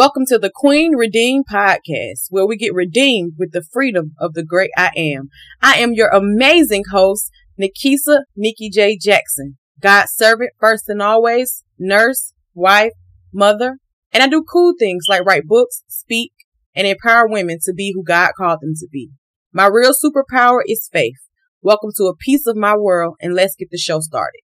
Welcome to the Queen Redeemed podcast, where we get redeemed with the freedom of the great I am. I am your amazing host, Nikisa Nikki J. Jackson, God's servant first and always, nurse, wife, mother, and I do cool things like write books, speak, and empower women to be who God called them to be. My real superpower is faith. Welcome to a piece of my world, and let's get the show started.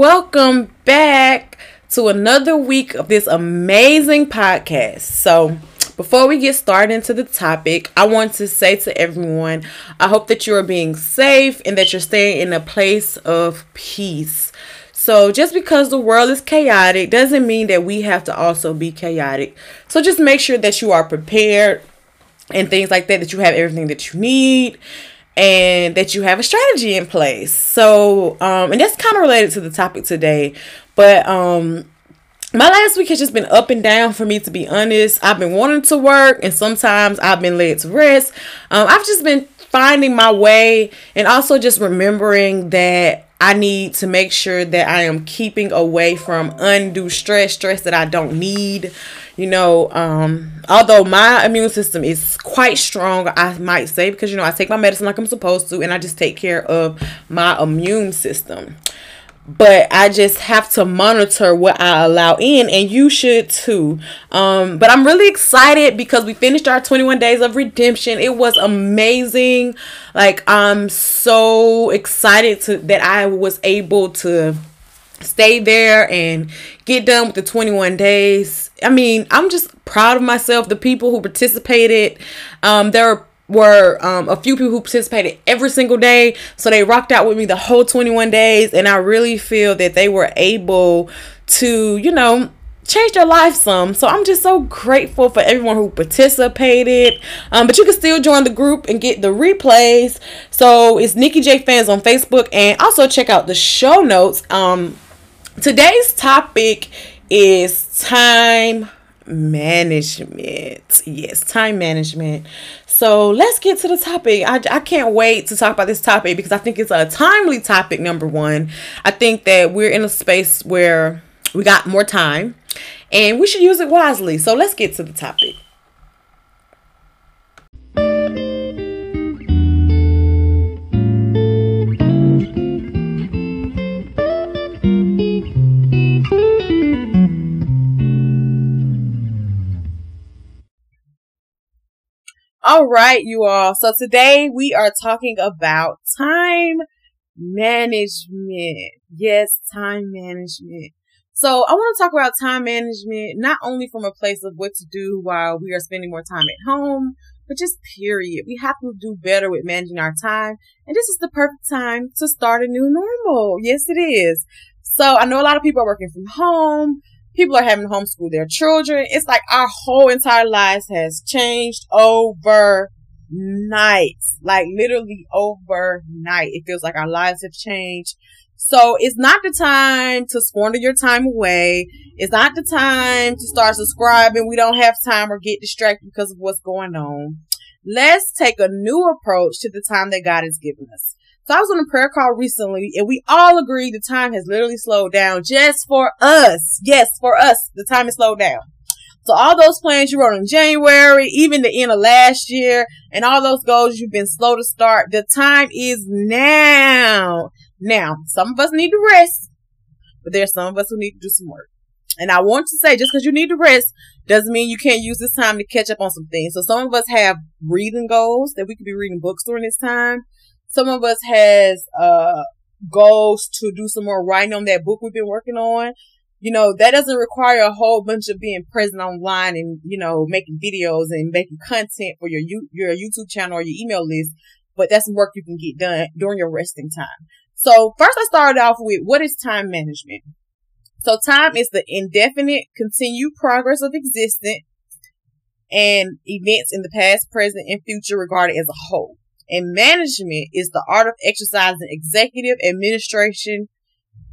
Welcome back to another week of this amazing podcast. So, before we get started into the topic, I want to say to everyone, I hope that you are being safe and that you're staying in a place of peace. So, just because the world is chaotic doesn't mean that we have to also be chaotic. So, just make sure that you are prepared and things like that, that you have everything that you need and that you have a strategy in place. So, um, and that's kind of related to the topic today, but um, my last week has just been up and down for me to be honest. I've been wanting to work, and sometimes I've been led to rest. Um, I've just been finding my way, and also just remembering that I need to make sure that I am keeping away from undue stress, stress that I don't need. You know, um, although my immune system is quite strong, I might say, because you know, I take my medicine like I'm supposed to, and I just take care of my immune system but I just have to monitor what I allow in, and you should too. Um, but I'm really excited because we finished our 21 days of redemption. It was amazing. Like I'm so excited to that I was able to stay there and get done with the 21 days. I mean, I'm just proud of myself. The people who participated, um, there were um, a few people who participated every single day. So they rocked out with me the whole 21 days. And I really feel that they were able to, you know, change their life some. So I'm just so grateful for everyone who participated. Um, but you can still join the group and get the replays. So it's Nikki J Fans on Facebook. And also check out the show notes. Um, today's topic is time management. Yes, time management. So let's get to the topic. I, I can't wait to talk about this topic because I think it's a timely topic, number one. I think that we're in a space where we got more time and we should use it wisely. So let's get to the topic. All right, you all. So today we are talking about time management. Yes, time management. So I want to talk about time management, not only from a place of what to do while we are spending more time at home, but just period. We have to do better with managing our time. And this is the perfect time to start a new normal. Yes, it is. So I know a lot of people are working from home people are having to homeschool their children. It's like our whole entire lives has changed overnight. Like literally overnight. It feels like our lives have changed. So it's not the time to squander your time away. It's not the time to start subscribing. We don't have time or get distracted because of what's going on. Let's take a new approach to the time that God has given us. So I was on a prayer call recently and we all agreed the time has literally slowed down just for us. Yes, for us, the time has slowed down. So all those plans you wrote in January, even the end of last year, and all those goals you've been slow to start, the time is now. Now, some of us need to rest, but there's some of us who need to do some work. And I want to say, just because you need to rest doesn't mean you can't use this time to catch up on some things. So some of us have reading goals that we could be reading books during this time. Some of us has, uh, goals to do some more writing on that book we've been working on. You know, that doesn't require a whole bunch of being present online and, you know, making videos and making content for your, your YouTube channel or your email list. But that's work you can get done during your resting time. So first I started off with what is time management? So time is the indefinite continued progress of existence and events in the past, present, and future regarded as a whole. And management is the art of exercising executive administration,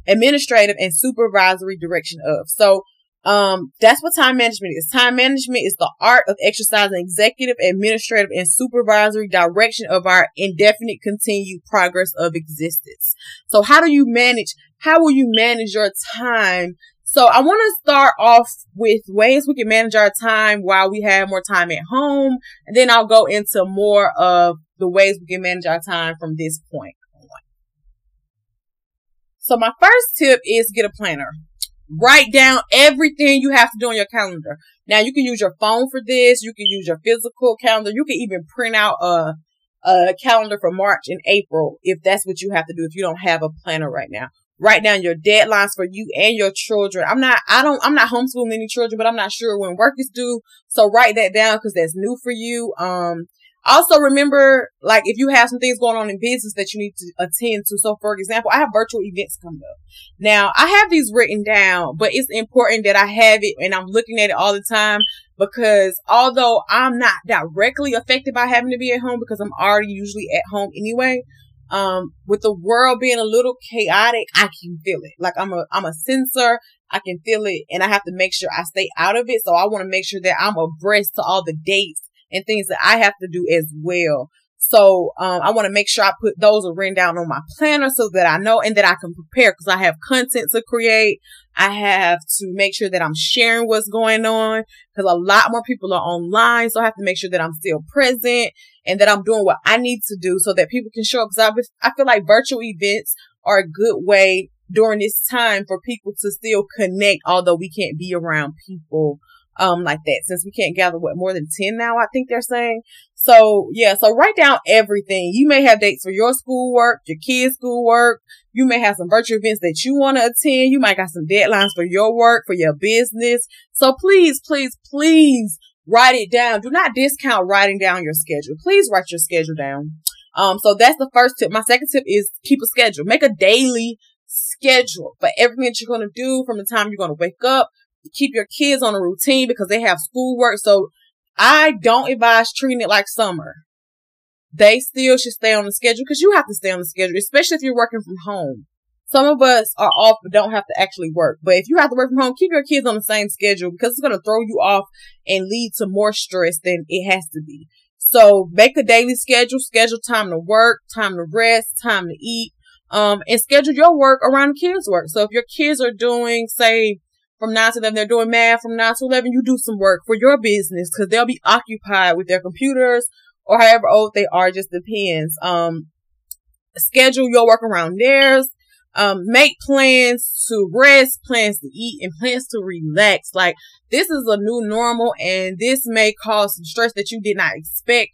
administrative and supervisory direction of. So, Um, that's what time management is. Time management is the art of exercising executive, administrative, and supervisory direction of our indefinite continued progress of existence. So how do you manage, how will you manage your time? So I want to start off with ways we can manage our time while we have more time at home. And then I'll go into more of the ways we can manage our time from this point on. So my first tip is get a planner. Write down everything you have to do on your calendar. Now you can use your phone for this. You can use your physical calendar. You can even print out a, a calendar for March and April if that's what you have to do if you don't have a planner right now. Write down your deadlines for you and your children. I'm not, I don't, I'm not homeschooling any children, but I'm not sure when work is due. So write that down because that's new for you. Um, also remember, like, if you have some things going on in business that you need to attend to. So, for example, I have virtual events coming up. Now, I have these written down, but it's important that I have it and I'm looking at it all the time because although I'm not directly affected by having to be at home because I'm already usually at home anyway, um, with the world being a little chaotic, I can feel it. Like I'm a, I'm a sensor. I can feel it and I have to make sure I stay out of it. So I want to make sure that I'm abreast to all the dates and things that I have to do as well. So, um, I want to make sure I put those are written down on my planner so that I know and that I can prepare because I have content to create. I have to make sure that I'm sharing what's going on because a lot more people are online. So I have to make sure that I'm still present and that I'm doing what I need to do so that people can show up. Cause I, I feel like virtual events are a good way during this time for people to still connect, although we can't be around people um, like that since we can't gather what more than 10 now, I think they're saying. So yeah, so write down everything. You may have dates for your schoolwork, your kids' schoolwork. You may have some virtual events that you want to attend. You might got some deadlines for your work, for your business. So please, please, please write it down. Do not discount writing down your schedule. Please write your schedule down. Um, so that's the first tip. My second tip is keep a schedule. Make a daily schedule for everything that you're going to do from the time you're going to wake up keep your kids on a routine because they have schoolwork. So I don't advise treating it like summer. They still should stay on the schedule because you have to stay on the schedule, especially if you're working from home. Some of us are off but don't have to actually work. But if you have to work from home, keep your kids on the same schedule because it's going to throw you off and lead to more stress than it has to be. So make a daily schedule, schedule time to work, time to rest, time to eat, um, and schedule your work around kids' work. So if your kids are doing, say, from 9 to 11. They're doing math from 9 to 11. You do some work for your business because they'll be occupied with their computers or however old they are. Just depends. Um, schedule your work around theirs. Um, make plans to rest, plans to eat, and plans to relax. Like this is a new normal and this may cause some stress that you did not expect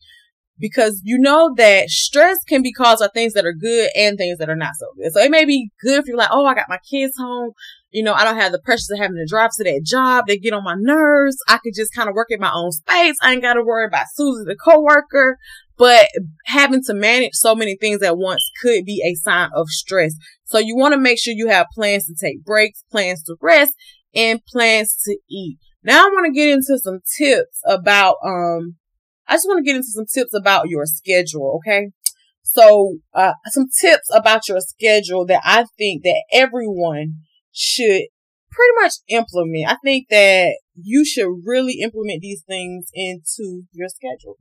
because you know that stress can be caused by things that are good and things that are not so good. So it may be good if you're like, oh, I got my kids home you know, I don't have the pressures of having to drive to that job. They get on my nerves. I could just kind of work in my own space. I ain't got to worry about Susie, the coworker. But having to manage so many things at once could be a sign of stress. So you want to make sure you have plans to take breaks, plans to rest, and plans to eat. Now I want to get into some tips about, um, I just want to get into some tips about your schedule. Okay. So, uh, some tips about your schedule that I think that everyone should pretty much implement. I think that you should really implement these things into your schedule.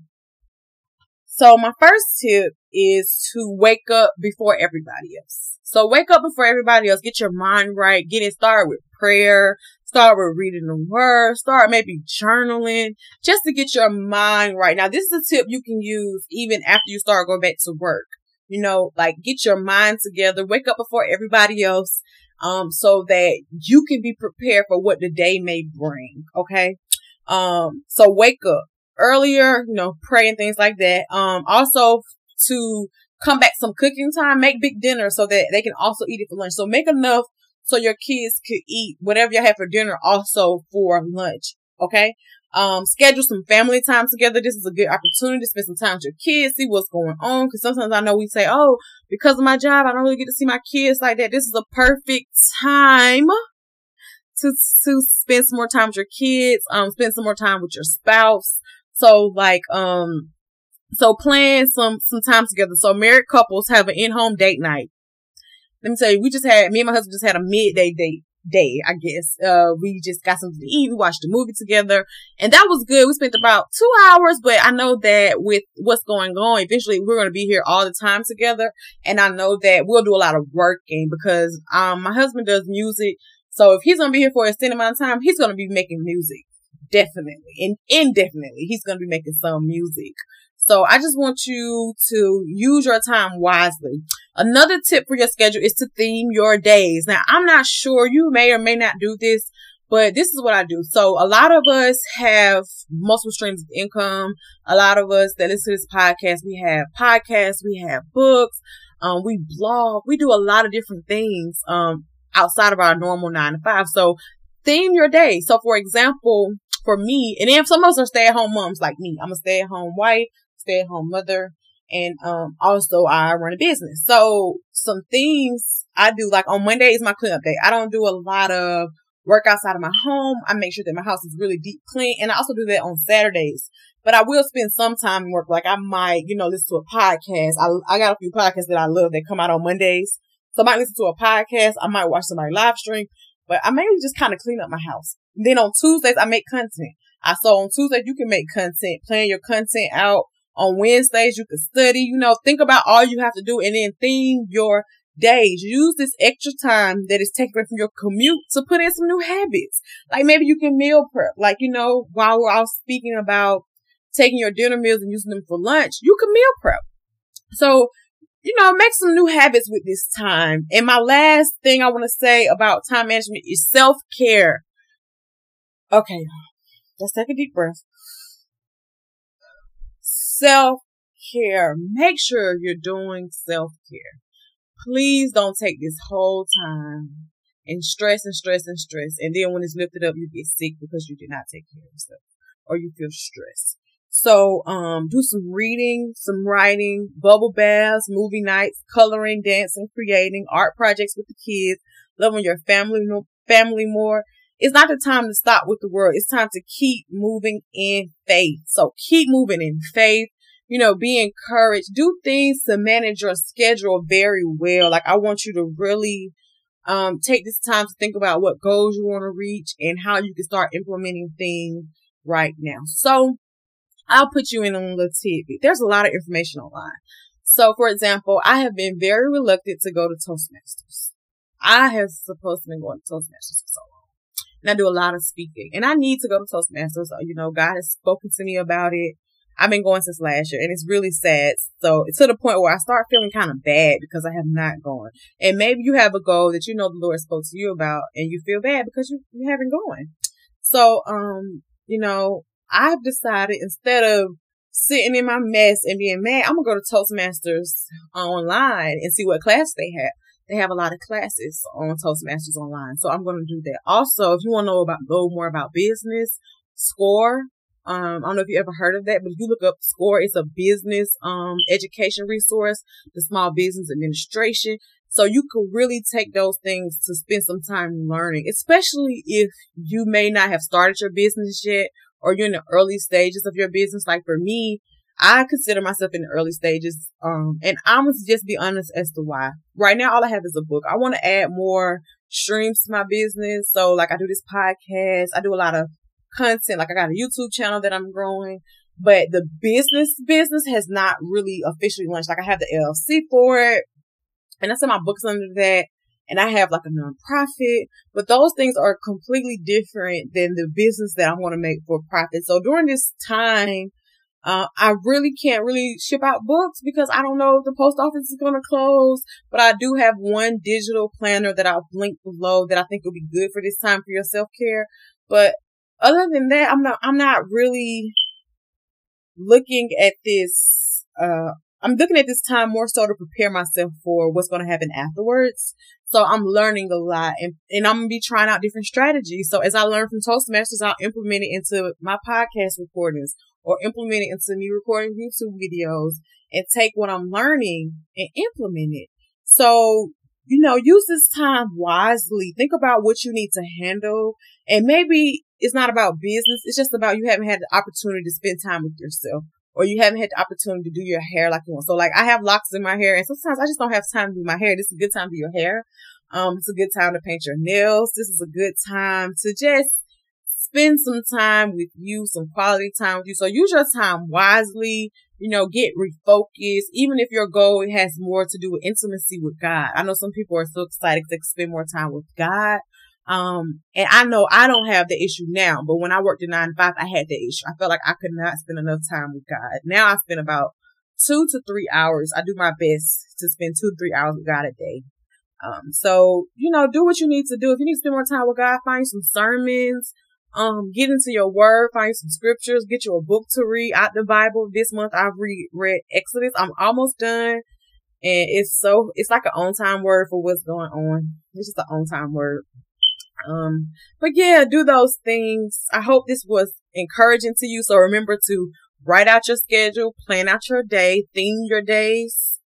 So my first tip is to wake up before everybody else. So wake up before everybody else. Get your mind right. Get it started with prayer. Start with reading the word. Start maybe journaling just to get your mind right. Now this is a tip you can use even after you start going back to work. You know, like get your mind together. Wake up before everybody else um, so that you can be prepared for what the day may bring. Okay. Um, so wake up earlier, you know, pray and things like that. Um, also to come back some cooking time, make big dinner so that they can also eat it for lunch. So make enough so your kids could eat whatever you have for dinner also for lunch. Okay. Um, schedule some family time together. This is a good opportunity to spend some time with your kids, see what's going on. Cause sometimes I know we say, Oh, because of my job, I don't really get to see my kids like that. This is a perfect time to, to spend some more time with your kids, um, spend some more time with your spouse. So like, um, so plan some, some time together. So married couples have an in-home date night. Let me tell you, we just had, me and my husband just had a midday date day, I guess. Uh, we just got something to eat. We watched a movie together and that was good. We spent about two hours, but I know that with what's going on, eventually we're going to be here all the time together. And I know that we'll do a lot of working because, um, my husband does music. So if he's going to be here for a extended amount of time, he's going to be making music. Definitely and indefinitely. He's going to be making some music. So I just want you to use your time wisely. Another tip for your schedule is to theme your days. Now, I'm not sure you may or may not do this, but this is what I do. So a lot of us have multiple streams of income. A lot of us that listen to this podcast, we have podcasts, we have books, um, we blog, we do a lot of different things, um, outside of our normal nine to five. So theme your day. So for example, for me, and then some of us are stay at home moms like me. I'm a stay at home wife stay at home mother. And, um, also I run a business. So some things I do, like on Monday is my cleanup day. I don't do a lot of work outside of my home. I make sure that my house is really deep clean. And I also do that on Saturdays. But I will spend some time in work. Like I might, you know, listen to a podcast. I, I got a few podcasts that I love that come out on Mondays. So I might listen to a podcast. I might watch somebody live stream, but I mainly just kind of clean up my house. Then on Tuesdays, I make content. I saw on Tuesdays, you can make content, plan your content out on Wednesdays, you can study, you know, think about all you have to do and then theme your days. Use this extra time that is taken from your commute to put in some new habits. Like maybe you can meal prep. Like, you know, while we're all speaking about taking your dinner meals and using them for lunch, you can meal prep. So, you know, make some new habits with this time. And my last thing I want to say about time management is self care. Okay. Let's take a deep breath self care. Make sure you're doing self care. Please don't take this whole time and stress and stress and stress. And then when it's lifted up, you get sick because you did not take care of yourself or you feel stressed. So, um, do some reading, some writing, bubble baths, movie nights, coloring, dancing, creating, art projects with the kids, loving your family, family more, it's not the time to stop with the world. It's time to keep moving in faith. So keep moving in faith. You know, be encouraged. Do things to manage your schedule very well. Like I want you to really um, take this time to think about what goals you want to reach and how you can start implementing things right now. So I'll put you in on a little. There's a lot of information online. So for example, I have been very reluctant to go to Toastmasters. I have supposed to be going to Toastmasters for so long and I do a lot of speaking. And I need to go to Toastmasters. You know, God has spoken to me about it. I've been going since last year and it's really sad. So it's to the point where I start feeling kind of bad because I have not gone. And maybe you have a goal that you know the Lord spoke to you about and you feel bad because you, you haven't gone. So, um, you know, I've decided instead of sitting in my mess and being mad, I'm gonna go to Toastmasters online and see what class they have they have a lot of classes on Toastmasters online. So I'm to do that. Also, if you want to know about, go more about business, SCORE, um, I don't know if you ever heard of that, but if you look up SCORE, it's a business, um, education resource, the small business administration. So you can really take those things to spend some time learning, especially if you may not have started your business yet or you're in the early stages of your business. Like for me, I consider myself in the early stages. Um, and I'm gonna just be honest as to why. Right now, all I have is a book. I want to add more streams to my business. So like I do this podcast. I do a lot of content. Like I got a YouTube channel that I'm growing, but the business business has not really officially launched. Like I have the LLC for it and I sell my books under that. And I have like a nonprofit, but those things are completely different than the business that I want to make for profit. So during this time, uh, I really can't really ship out books because I don't know if the post office is going to close, but I do have one digital planner that I'll link below that I think will be good for this time for your self care. But other than that, I'm not, I'm not really looking at this, uh, I'm looking at this time more so to prepare myself for what's going to happen afterwards. So I'm learning a lot and, and I'm going to be trying out different strategies. So as I learn from Toastmasters, I'll implement it into my podcast recordings or implement it into me recording YouTube videos and take what I'm learning and implement it. So, you know, use this time wisely. Think about what you need to handle. And maybe it's not about business. It's just about you haven't had the opportunity to spend time with yourself or you haven't had the opportunity to do your hair like you want. So like I have locks in my hair and sometimes I just don't have time to do my hair. This is a good time to do your hair. Um, it's a good time to paint your nails. This is a good time to just spend some time with you, some quality time with you. So use your time wisely. You know, get refocused. Even if your goal has more to do with intimacy with God. I know some people are so excited to spend more time with God. Um, and I know I don't have the issue now, but when I worked in nine to five, I had the issue. I felt like I could not spend enough time with God. Now I spend about two to three hours. I do my best to spend two to three hours with God a day. Um, so, you know, do what you need to do. If you need to spend more time with God, find some sermons, um, get into your word, find some scriptures, get you a book to read out the Bible. This month I've read, read Exodus. I'm almost done. And it's so, it's like an on time word for what's going on. It's just an on time word. Um, but yeah, do those things. I hope this was encouraging to you. So remember to write out your schedule, plan out your day, theme your days.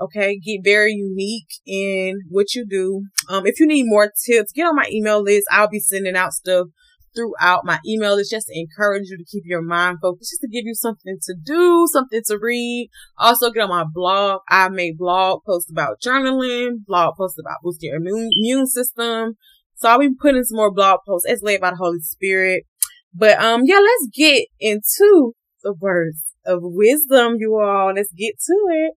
Okay. Get very unique in what you do. Um, if you need more tips, get on my email list. I'll be sending out stuff throughout my email is just to encourage you to keep your mind focused, just to give you something to do, something to read. Also get on my blog. I make blog posts about journaling, blog posts about boosting your immune, immune system. So I'll be putting some more blog posts as led by the Holy Spirit. But, um, yeah, let's get into the words of wisdom, you all. Let's get to it.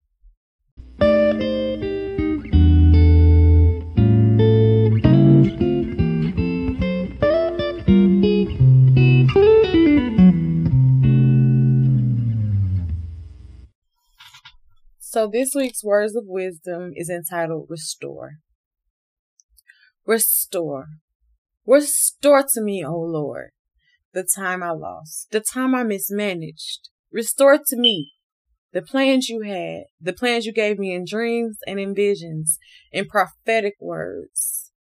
So this week's words of wisdom is entitled Restore. Restore. Restore to me, O Lord, the time I lost, the time I mismanaged. Restore to me the plans you had, the plans you gave me in dreams and in visions, in prophetic words.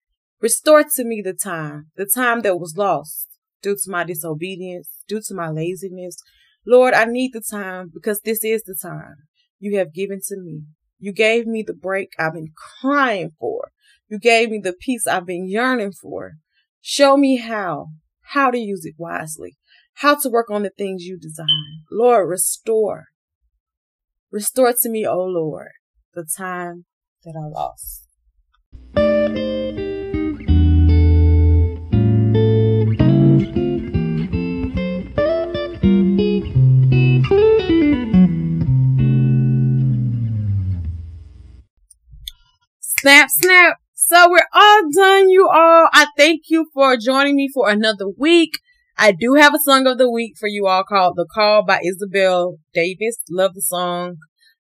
Restore to me the time, the time that was lost due to my disobedience, due to my laziness. Lord, I need the time because this is the time you have given to me. You gave me the break I've been crying for. You gave me the peace I've been yearning for. Show me how, how to use it wisely, how to work on the things you design. Lord, restore. Restore to me, O oh Lord, the time that I lost. Snap, snap. So we're all done, you all. I thank you for joining me for another week. I do have a song of the week for you all called The Call by Isabel Davis. Love the song.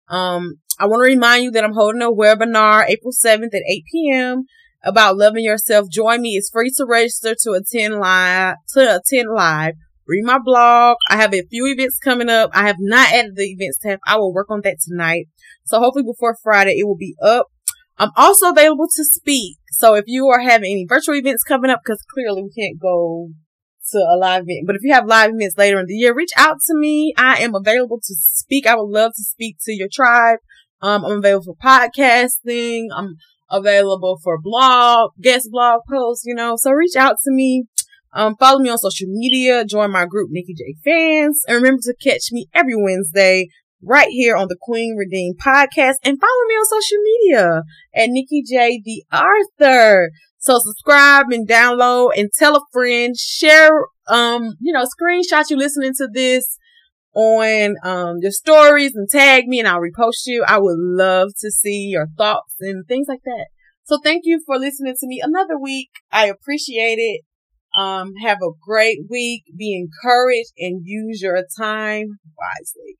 Um, I want to remind you that I'm holding a webinar April 7th at 8 p.m. about loving yourself. Join me. It's free to register to attend live, to attend live. Read my blog. I have a few events coming up. I have not added the events tab. I will work on that tonight. So hopefully before Friday, it will be up. I'm also available to speak. So if you are having any virtual events coming up, because clearly we can't go to a live event, but if you have live events later in the year, reach out to me. I am available to speak. I would love to speak to your tribe. Um, I'm available for podcasting. I'm available for blog, guest blog posts, you know, so reach out to me. Um, follow me on social media, join my group, Nikki J Fans, and remember to catch me every Wednesday right here on the Queen Redeemed podcast and follow me on social media at Nikki J. The Author. So subscribe and download and tell a friend, share, um, you know, screenshot you listening to this on, um, your stories and tag me and I'll repost you. I would love to see your thoughts and things like that. So thank you for listening to me another week. I appreciate it. Um, have a great week. Be encouraged and use your time wisely.